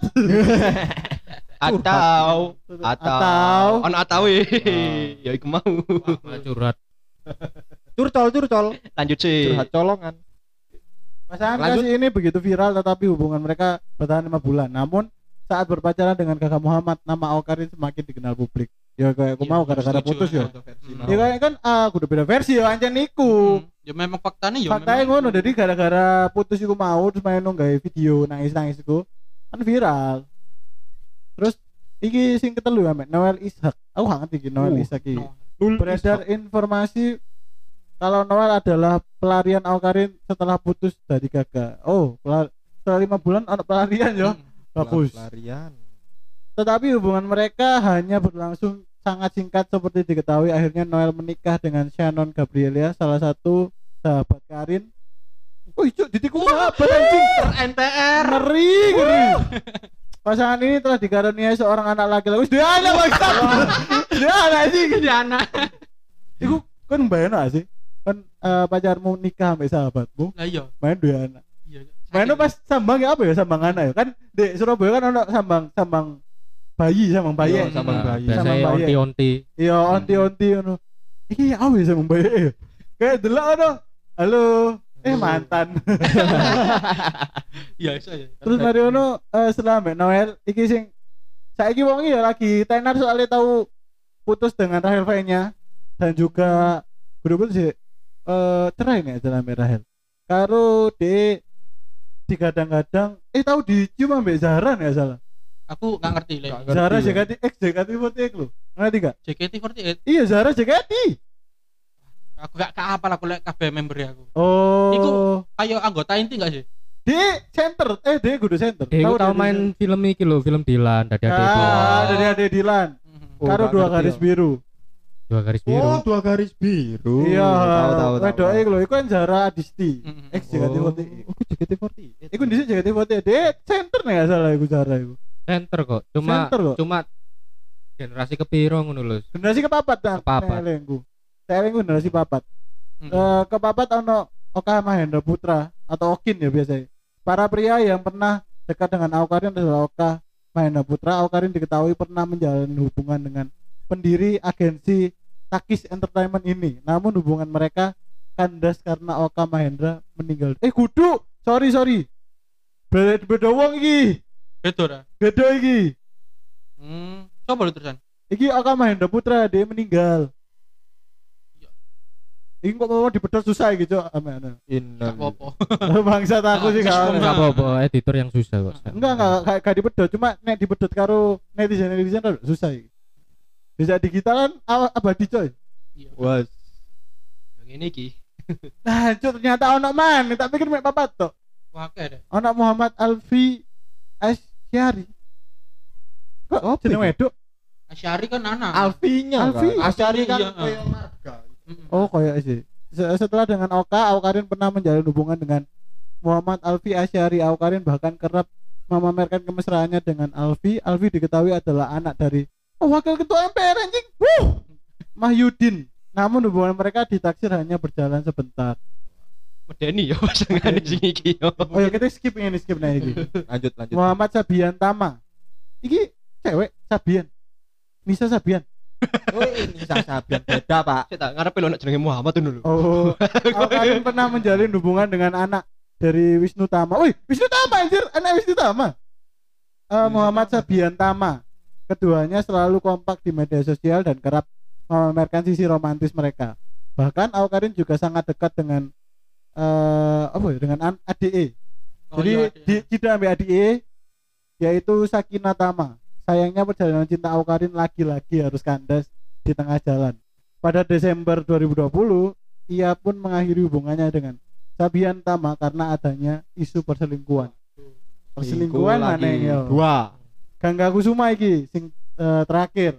atau atau Atau ono atau eh. ya iku mau curhat. curcol curcol lanjut sih curhat colongan pasangan Lanjut. kasih ini begitu viral tetapi hubungan mereka bertahan lima bulan. Namun saat berpacaran dengan kakak Muhammad, nama Aukarin semakin dikenal publik. Ya kayak aku Iya, mau gara-gara putus ya. Hmm. mau. Ya kayak kan ah udah beda versi ya ancen niku. Hmm, ya memang faktanya ya Faktanya ngono jadi gara-gara putus iku mau terus main nunggae video nangis-nangis iku kan viral. Terus iki sing ketelu ya Noel Ishak. Aku ngerti iki Noel Uh, Ishak iki. No. Beredar informasi kalau Noel adalah pelarian Aukarin setelah putus dari Gaga. Oh, pelar- setelah lima bulan ada pelarian ya. Hmm. Bagus. Pelarian. Tetapi hubungan mereka hanya berlangsung sangat singkat seperti diketahui akhirnya Noel menikah dengan Shannon Gabrielia salah satu sahabat Karin. Oh, itu ditikung sahabat anjing. NTR Ngeri, ngeri. Pasangan ini telah dikaruniai seorang anak laki-laki. Dia anak bangsa. Dia anak sih. Dia anak. Iku kan gak sih? Kan eh, pacarmu nikah sampai sahabatmu, Lah iya. main dua anak. Iya. Mainnya pas sambang ya apa ya sambang anak ya kan di Surabaya kan ada sambang sambang bayi sambang bayi. Iya, sambang Nah, bayi. Sambang bayi. onti-onti. Iya onti-onti ngono. Iki apa ya sambang bayi ya? Kayak delok ono. Halo, eh mantan. Iya, saya. Terus Mariono eh setelah Mbak Noel iki sing saiki wong iki ya lagi tenar soalnya tahu putus dengan Rahel V-nya dan juga itu sih eh cerai nih dalam Rahel. Karo de digadang-gadang eh tahu dicium ambek Zahra nggak salah. Aku nggak ngerti lah. Nggak Zahra. JKT X JKT48 lho. Ngerti gak? JKT48. Iya Zahra JKT. Aku gak kapal aku lek kabeh member aku. Oh. Iku- Ayo anggota inti gak sih? di center eh di kudu center. Dia Tahu tahu di- main film iki lho, film Dilan, dari ada itu. Ah, dari Ade Dilan. Oh, Karo nggak dua garis biru. Dua garis biru. Oh, dua garis biru. Iya, tahu tahu tahu. Wedoke iku lho, iku kan Zara Adisti. Mhm. X JKT48. Oh, aku JKT48. Iku dhisik JKT48. Dia center nih gak salah iku Zara iku. Center kok. Cuma Center kok. cuma generasi kepiro ngono lho. Generasi kepapat ta. Kepapat. Elengku. Elengku generasi papat. Eh kepapat ono Oka Mahendra Putra atau Okin ya biasanya. Para pria yang pernah dekat dengan Aukarin adalah Oka Mahendra Putra. Aukarin diketahui pernah menjalin hubungan dengan pendiri agensi Takis Entertainment ini. Namun hubungan mereka kandas karena Oka Mahendra meninggal. Eh kudu, sorry sorry. Beda beda wong iki. Beda ora? Beda iki. Hmm. Coba lu terusan. Iki Oka Mahendra Putra dia meninggal. Iya. Iki kok mau dibedot susah gitu amane. Inna. Gak apa-apa. Bangsa aku sih Ah, gak. apa-apa, editor yang susah kok. Enggak enggak kayak gak dibedot cuma nek dibedot karo netizen netizen susah iki. Bisa digital kan abadi coy. Iya. Was. yang ini ki *laughs* Nah, cuk ternyata ono man, tak pikir mek papat tok. Wah. Ono Muhammad Alfi Asyari. Kok Apa jeneng wedok? Asyari kan anak. Alfinya. Alfi. kan? Asyari kan Iya. marga. Mhm. Oh, kayak sih. Se- Setelah dengan Oka, Aukarin pernah menjalin hubungan dengan Muhammad Alfi Asyari. Aukarin bahkan kerap memamerkan kemesraannya dengan Alfi. Alfi diketahui adalah anak dari oh, wakil ketua MPR anjing. Wuh. Mahyudin. Namun hubungan mereka ditaksir hanya berjalan sebentar. medeni ya pasangan sing iki yo Oh ya kita skip ini skip nah ini. *laughs* Lanjut lanjut. Muhammad Sabian Tama. Iki cewek Sabian. Nisa Sabian. *laughs* Oh, ini sasabian beda, Pak. saya tak ngarepe lo nak jenenge Muhammad dulu Oh, *laughs* Aukarin pernah menjalin hubungan dengan anak dari Wisnu Tama. Wih, Wisnu Tama anjir, anak Wisnu Tama. Eh, Muhammad Sabian Tama. Keduanya selalu kompak di media sosial dan kerap memamerkan sisi romantis mereka. Bahkan Aukarin juga sangat dekat dengan eh apa ya dengan an- ADE. Oh, Jadi iya, di tidak ambil ADE yaitu Sakina Tama. Sayangnya perjalanan cinta Aukarin lagi-lagi harus kandas di tengah jalan. Pada Desember 2020, ia pun mengakhiri hubungannya dengan Sabian Tama karena adanya isu perselingkuhan. Perselingkuhan mana lagi. ya? Dua. Gangga Kusuma iki sing eh, terakhir.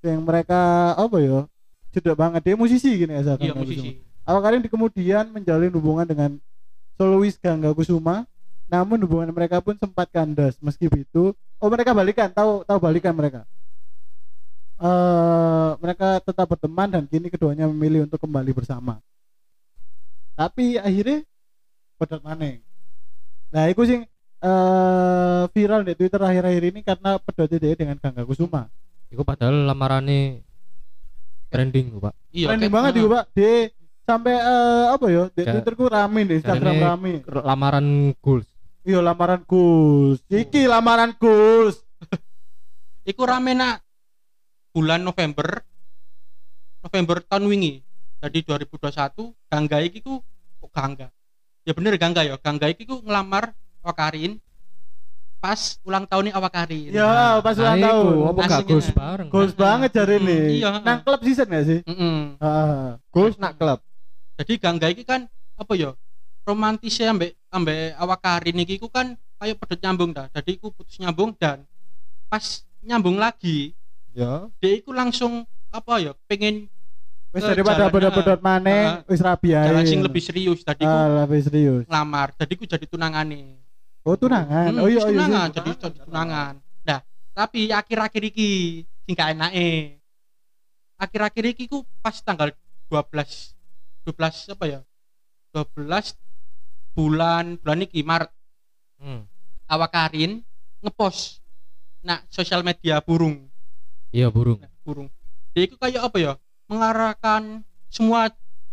Yang mereka apa ya? Sudah banget dia musisi gini ya Iya, musisi. Awakarin di kemudian menjalin hubungan dengan solois Gangga Kusuma. Namun hubungan mereka pun sempat kandas meski begitu. Oh mereka balikan, tahu tahu balikan mereka. eh mereka tetap berteman dan kini keduanya memilih untuk kembali bersama. Tapi akhirnya pedat maneng. Nah, iku sing eh viral di Twitter akhir-akhir ini karena pedot dia dengan Gangga Kusuma. Iku padahal lamarane trending Pak. iya Trending banget juga, Pak. Di sampai eh, apa ya? Di Kayak- Twitterku rame, di Instagram rame. Lamaran goals. Iya lamaran Gus. Iki lamaran Gus. *laughs* iku rame nak bulan November November tahun wingi jadi 2021 Gangga iki ku kok Gangga ya bener Gangga ya Gangga iki ku ngelamar Awakarin pas ulang tahunnya Awakarin Ya, pas ulang Nah, tahun. Apa gak goals bareng? Goals banget jari Mm, ini. iya. Nang klub season gak sih? Mm-mm. Ah. goals nak klub jadi Gangga iki kan apa ya romantisnya ambek ambek Awakarin iki ku kan kayak pedot nyambung dah jadi iku putus nyambung dan pas nyambung lagi ya dia iku langsung apa ya pengen Wis Eh, daripada pedot-pedot maneh, ah. wis rabi ae. jalan sing lebih serius tadi ku Ah, lebih serius. ngelamar jadi ku jadi tunangane Oh, tunangan. Hmm, oh iya, iya. tunangan sih. jadi jadi tunangan nah tapi akhir-akhir iki sing gak enake akhir-akhir iki ku pas tanggal 12 12 apa ya 12 bulan bulan iki Maret Hmm. Awakarin ngepost nah sosial media burung Iya burung. nah, burung dia itu kayak apa ya mengarahkan semua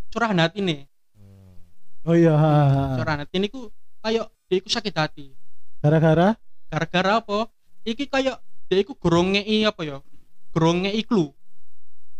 curahan hati nih Oh iya. ha, ha, ha. curahan hati ini ku kayak dia itu sakit hati Gara-gara gara-gara apa iki kayak dia itu gorong ngei apa ya gorong ngei clue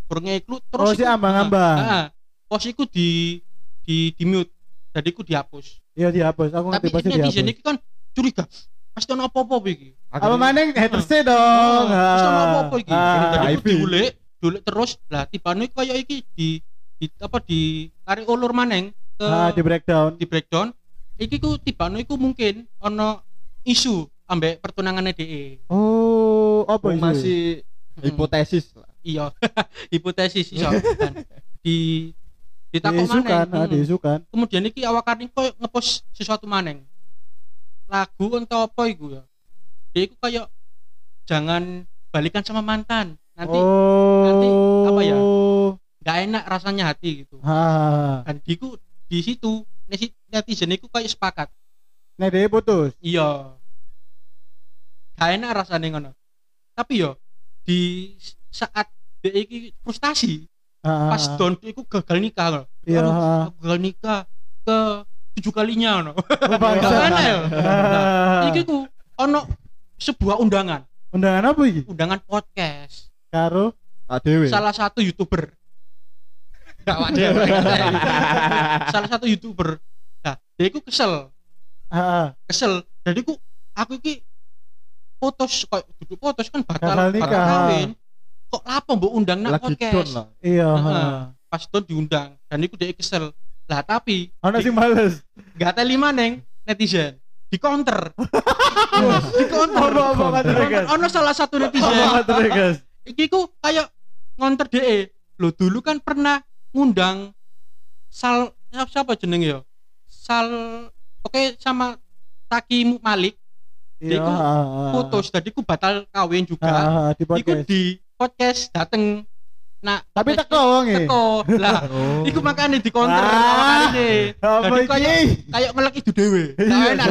gorong ngei clue Oh, terus si ambang-ambang. ah, ah, pos iku di di di mute jadi iku dihapus Iya dihapus. Aku ngerti tapi pasti netizen dihapus. iki kan curiga pasti ono apa-apa iki Apa maneng hatersnya dong. Ah, pasti ono Ah. apa-apa iki Ah. jadi HIV. diulik diulik terus lah tibane kayak iki di di apa di tarik ulur maneng ke Ah, di breakdown. di breakdown iki ku tibane iku mungkin ono isu ambek pertunangannya DE Oh, apa Oh, itu? masih Mm. hipotesis lah. iya *laughs* hipotesis iso *laughs* kan di ditakok diisukan, maneng Hmm. kemudian iki awak karing koyo ngepost sesuatu maneng lagu entah apa iku ya dia iku kayak jangan balikan sama mantan nanti oh. nanti apa ya? nggak enak rasanya hati gitu Ha. dan diku di situ netizen iku kayak sepakat Nek dia putus. iya gak enak rasanya ngono tapi yo di saat dia iki frustasi Ha. pas don iku gagal nikah loh Iya. Aduh, aku gagal nikah ke tujuh kalinya no Oh. Gak enak ya Ah. iki ku ono sebuah undangan Undangan apa iki? undangan podcast Karo Adewe. salah satu youtuber Gak wajar *laughs* salah satu youtuber. Nah dia iku kesel. Kesel. Jadi ku aku iki putus kok duduk putus kan batal nikah. kawin. Kok lapo mbok undang nak podcast? lah. iya. Heeh. pas itu diundang. Dan iku dia kesel. Lah tapi Ono sing males. gak teli maneng netizen. Di counter. *laughs* Di counter. Ono salah satu netizen. iki ku kayak ngonter DE lo dulu kan pernah ngundang sal siapa, siapa jeneng ya sal oke sama Taki Malik Iya. Iku putus tadi ku batal kawin juga ha, di iku podcast. di podcast dateng nah Tapi teko wong e. teko lah *laughs* Oh. iku makanya di counter Ah, Jadi kayak kayak ngelek itu dewe *laughs* Iya. gak enak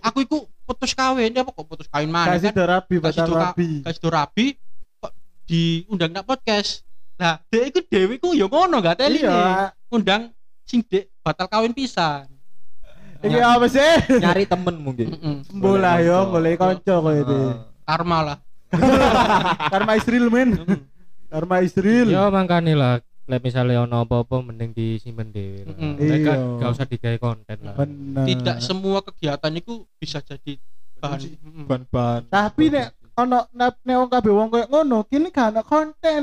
aku iku putus kawin dia apa kok putus kawin mana Kasih kan kasih batal rapi. kasih doa rapi kok diundang nak podcast nah dia iku dewe ku ya ngono gak teli Iya. undang sing dek batal kawin pisan Iki apa sih? Nyari temen mungkin. Bola yo, boleh kanca koyo itu. Karma lah *laughs* Karma Israel men. Karma Israel. Ya makane lah lek misalnya ono apa-apa mending disimpen dhewe. Mm-mm. Lek gak Iya. gak usah digawe konten lah. Bener. tidak semua kegiatan itu bisa jadi bahan. Ban-ban. Tapi nek ono nek nek wong kabeh wong koyo ngono, kini gak ono konten.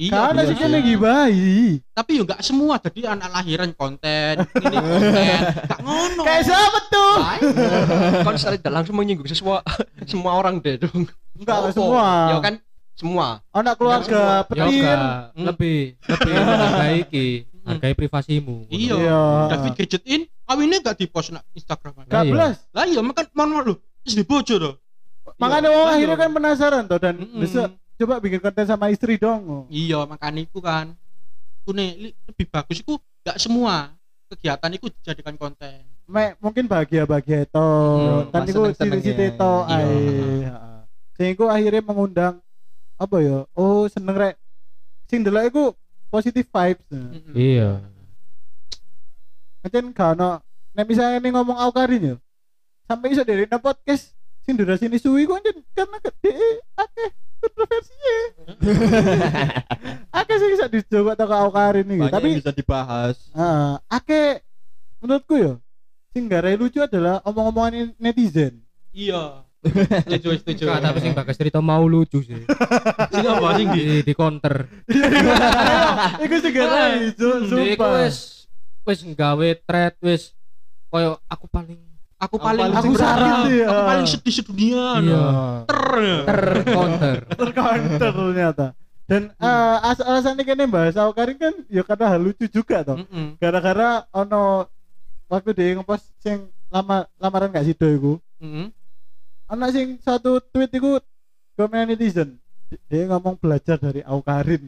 Iya Karena sih bisa. kene gibahi. tapi yo nggak semua jadi anak lahiran konten *laughs* ini konten gak ngono Kayak siapa tuh? *laughs* kan secara tidak langsung menyinggung semua *laughs* semua orang deh dong Enggak enggak semua. ya kan semua Anak keluarga. Ya petir. gak Hmm. lebih lebih menghargai iki, hargai privasimu. Iya. Iya. David gadget in kawinnya gak di post nak Instagram Gak Iya. belas. lah iya makan mau lu terus dibojo tuh Makanya Iya, wong lah, akhirnya iya. kan penasaran tuh dan Mm-mm. Coba bikin konten sama istri dong. iya makanya itu kan itu nih lebih bagus itu gak semua kegiatan itu dijadikan konten me, mungkin bahagia-bahagia itu Hmm, kan pas itu ciri-ciri itu Iya. ae heeh. sehingga akhirnya mengundang apa ya oh seneng rek sing delok iku positive vibes Mm-mm. Iya. Macam gak ono nek misalnya ini ngomong Aukarin ya. Sampai iso dari podcast sing durasi ini suwi kok karena gede akeh kontroversinya. akeh sing bisa dicoba toko Aukarin iki. banyak Tapi bisa dibahas heeh, akeh menurutku ya sing garai lucu adalah omong-omongan netizen. Iya. *laughs* Setuju, setuju. Enggak, tapi sing bagas cerita mau lucu sih. *laughs* Sing apa sing di? Di, counter. *laughs* Iku sing garai, iku sumpah. wis wis nggawe thread wis koyo aku paling Aku paling Aku sakit ya. Aku paling sedih sedunia. Iya. Ter. ter counter. *laughs* tercounter ternyata. Dan eh, as alasannya kene bahas Aukarin kan ya karena hal lucu juga toh. Mm-mm. gara-gara ono waktu dia ngepost sing lama lamaran gak sido iku Mm-mm. ono sing satu tweet iku komen netizen dia ngomong belajar dari Aukarin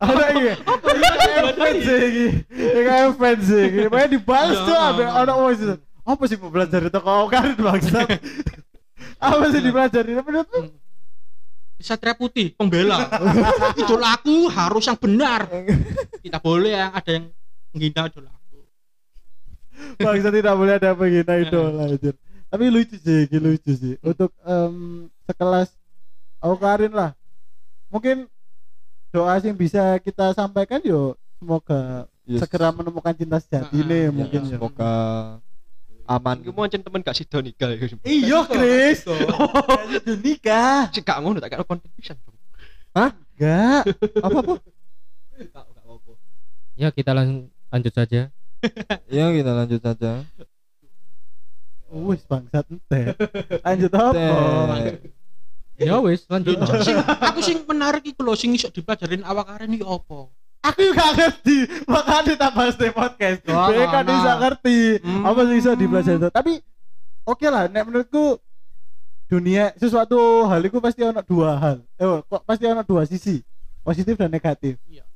ada iya iya fans iki iya fans iki makanya dibahas Ya. tuh ada ono wong sih apa sih mau belajar itu kok Aukarin bangsat *laughs* apa sih dipelajari menurutmu Satria Putih, pembela. *laughs* idola aku harus yang benar. *laughs* Tidak boleh yang ada yang menghina idola aku. bangsa tidak boleh ada penghina idola anjir. tapi lucu sih lucu sih untuk em, sekelas Aukarin lah mungkin doa yang bisa kita sampaikan yo semoga Yes. segera menemukan cinta sejati Ah, nih ah, mungkin iya. ya semoga aman Iku mau ancen temen gak sido nikah iku. iya Chris udah nikah Sik gak ngono tak kira konten pisan. *laughs* apa apa Gak gak apa. Ya kita lan- lanjut saja. *laughs* ya kita lanjut saja wis bangsat ente *laughs* lanjut apa Teh. Ya wis lanjut. Sing aku sing menarik iku lho sing iso dipelajarin awak karen iki apa? Aku juga ngerti makanya tak bahas di podcast Wah, dia kan mana? bisa ngerti Hmm. apa sih bisa dipelajari itu tapi oke lah nek menurutku dunia sesuatu hal itu pasti ono dua hal eh kok pasti ono dua sisi positif dan negatif Iya.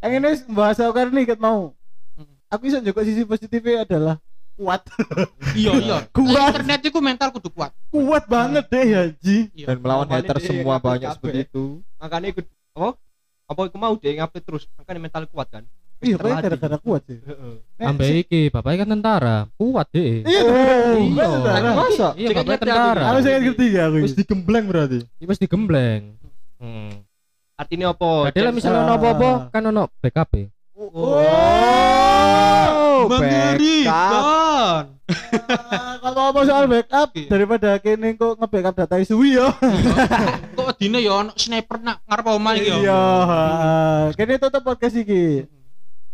yang ini bahasa karena nih ket mau Hmm. aku bisa juga sisi positifnya adalah kuat *laughs* Iya iya. *laughs* Kuat. Internet itu mental kudu kuat. kuat banget deh ya Ji Iya. dan melawan hater semua banyak seperti itu Makanya ikut apa? Apa iku mau dia ngupload terus. Makanya mental kuat kan. iya terlatih. kayak gara-gara kuat sih si- iki bapaknya kan tentara, kuat deh. iya Iya. iya masa Iya bapaknya tentara. aku saya ngerti ya aku terus digembleng berarti Iki wis digembleng. Hmm. Artinya apa? Jadi misalnya ono apa-apa kan ono backup e. oh Mengerikan. Ah, *laughs* kalau ngomong soal backup Iya. daripada kene kok nge-backup data suwi ya. *laughs* Kok dine ya ono sniper nak ngarep omah iki ya. Iya, heeh. kene tutup podcast iki.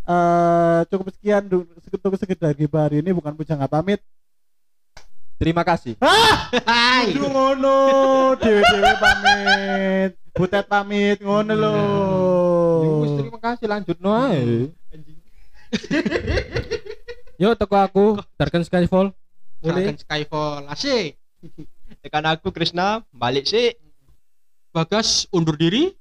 Eh cukup sekian cukup sekedar gibah hari ini bukan pujangga pamit. terima kasih Hai. Aduh ngono, dewe-dewe pamit. Butet pamit ngono lho. Ya wis, terima kasih lanjut no ae. Yo teko aku Darken Skyfall. Dragon Skyfall asik. Tekan aku Krishna balik sih. Bagas undur diri.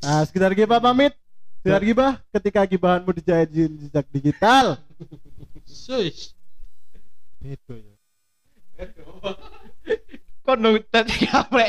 Nah, sekedar gibah pamit. Sekedar gibah ketika gibahanmu dijahit jejak digital. Sus. Itu ya. Kok nunggu tadi *laughs* kaprek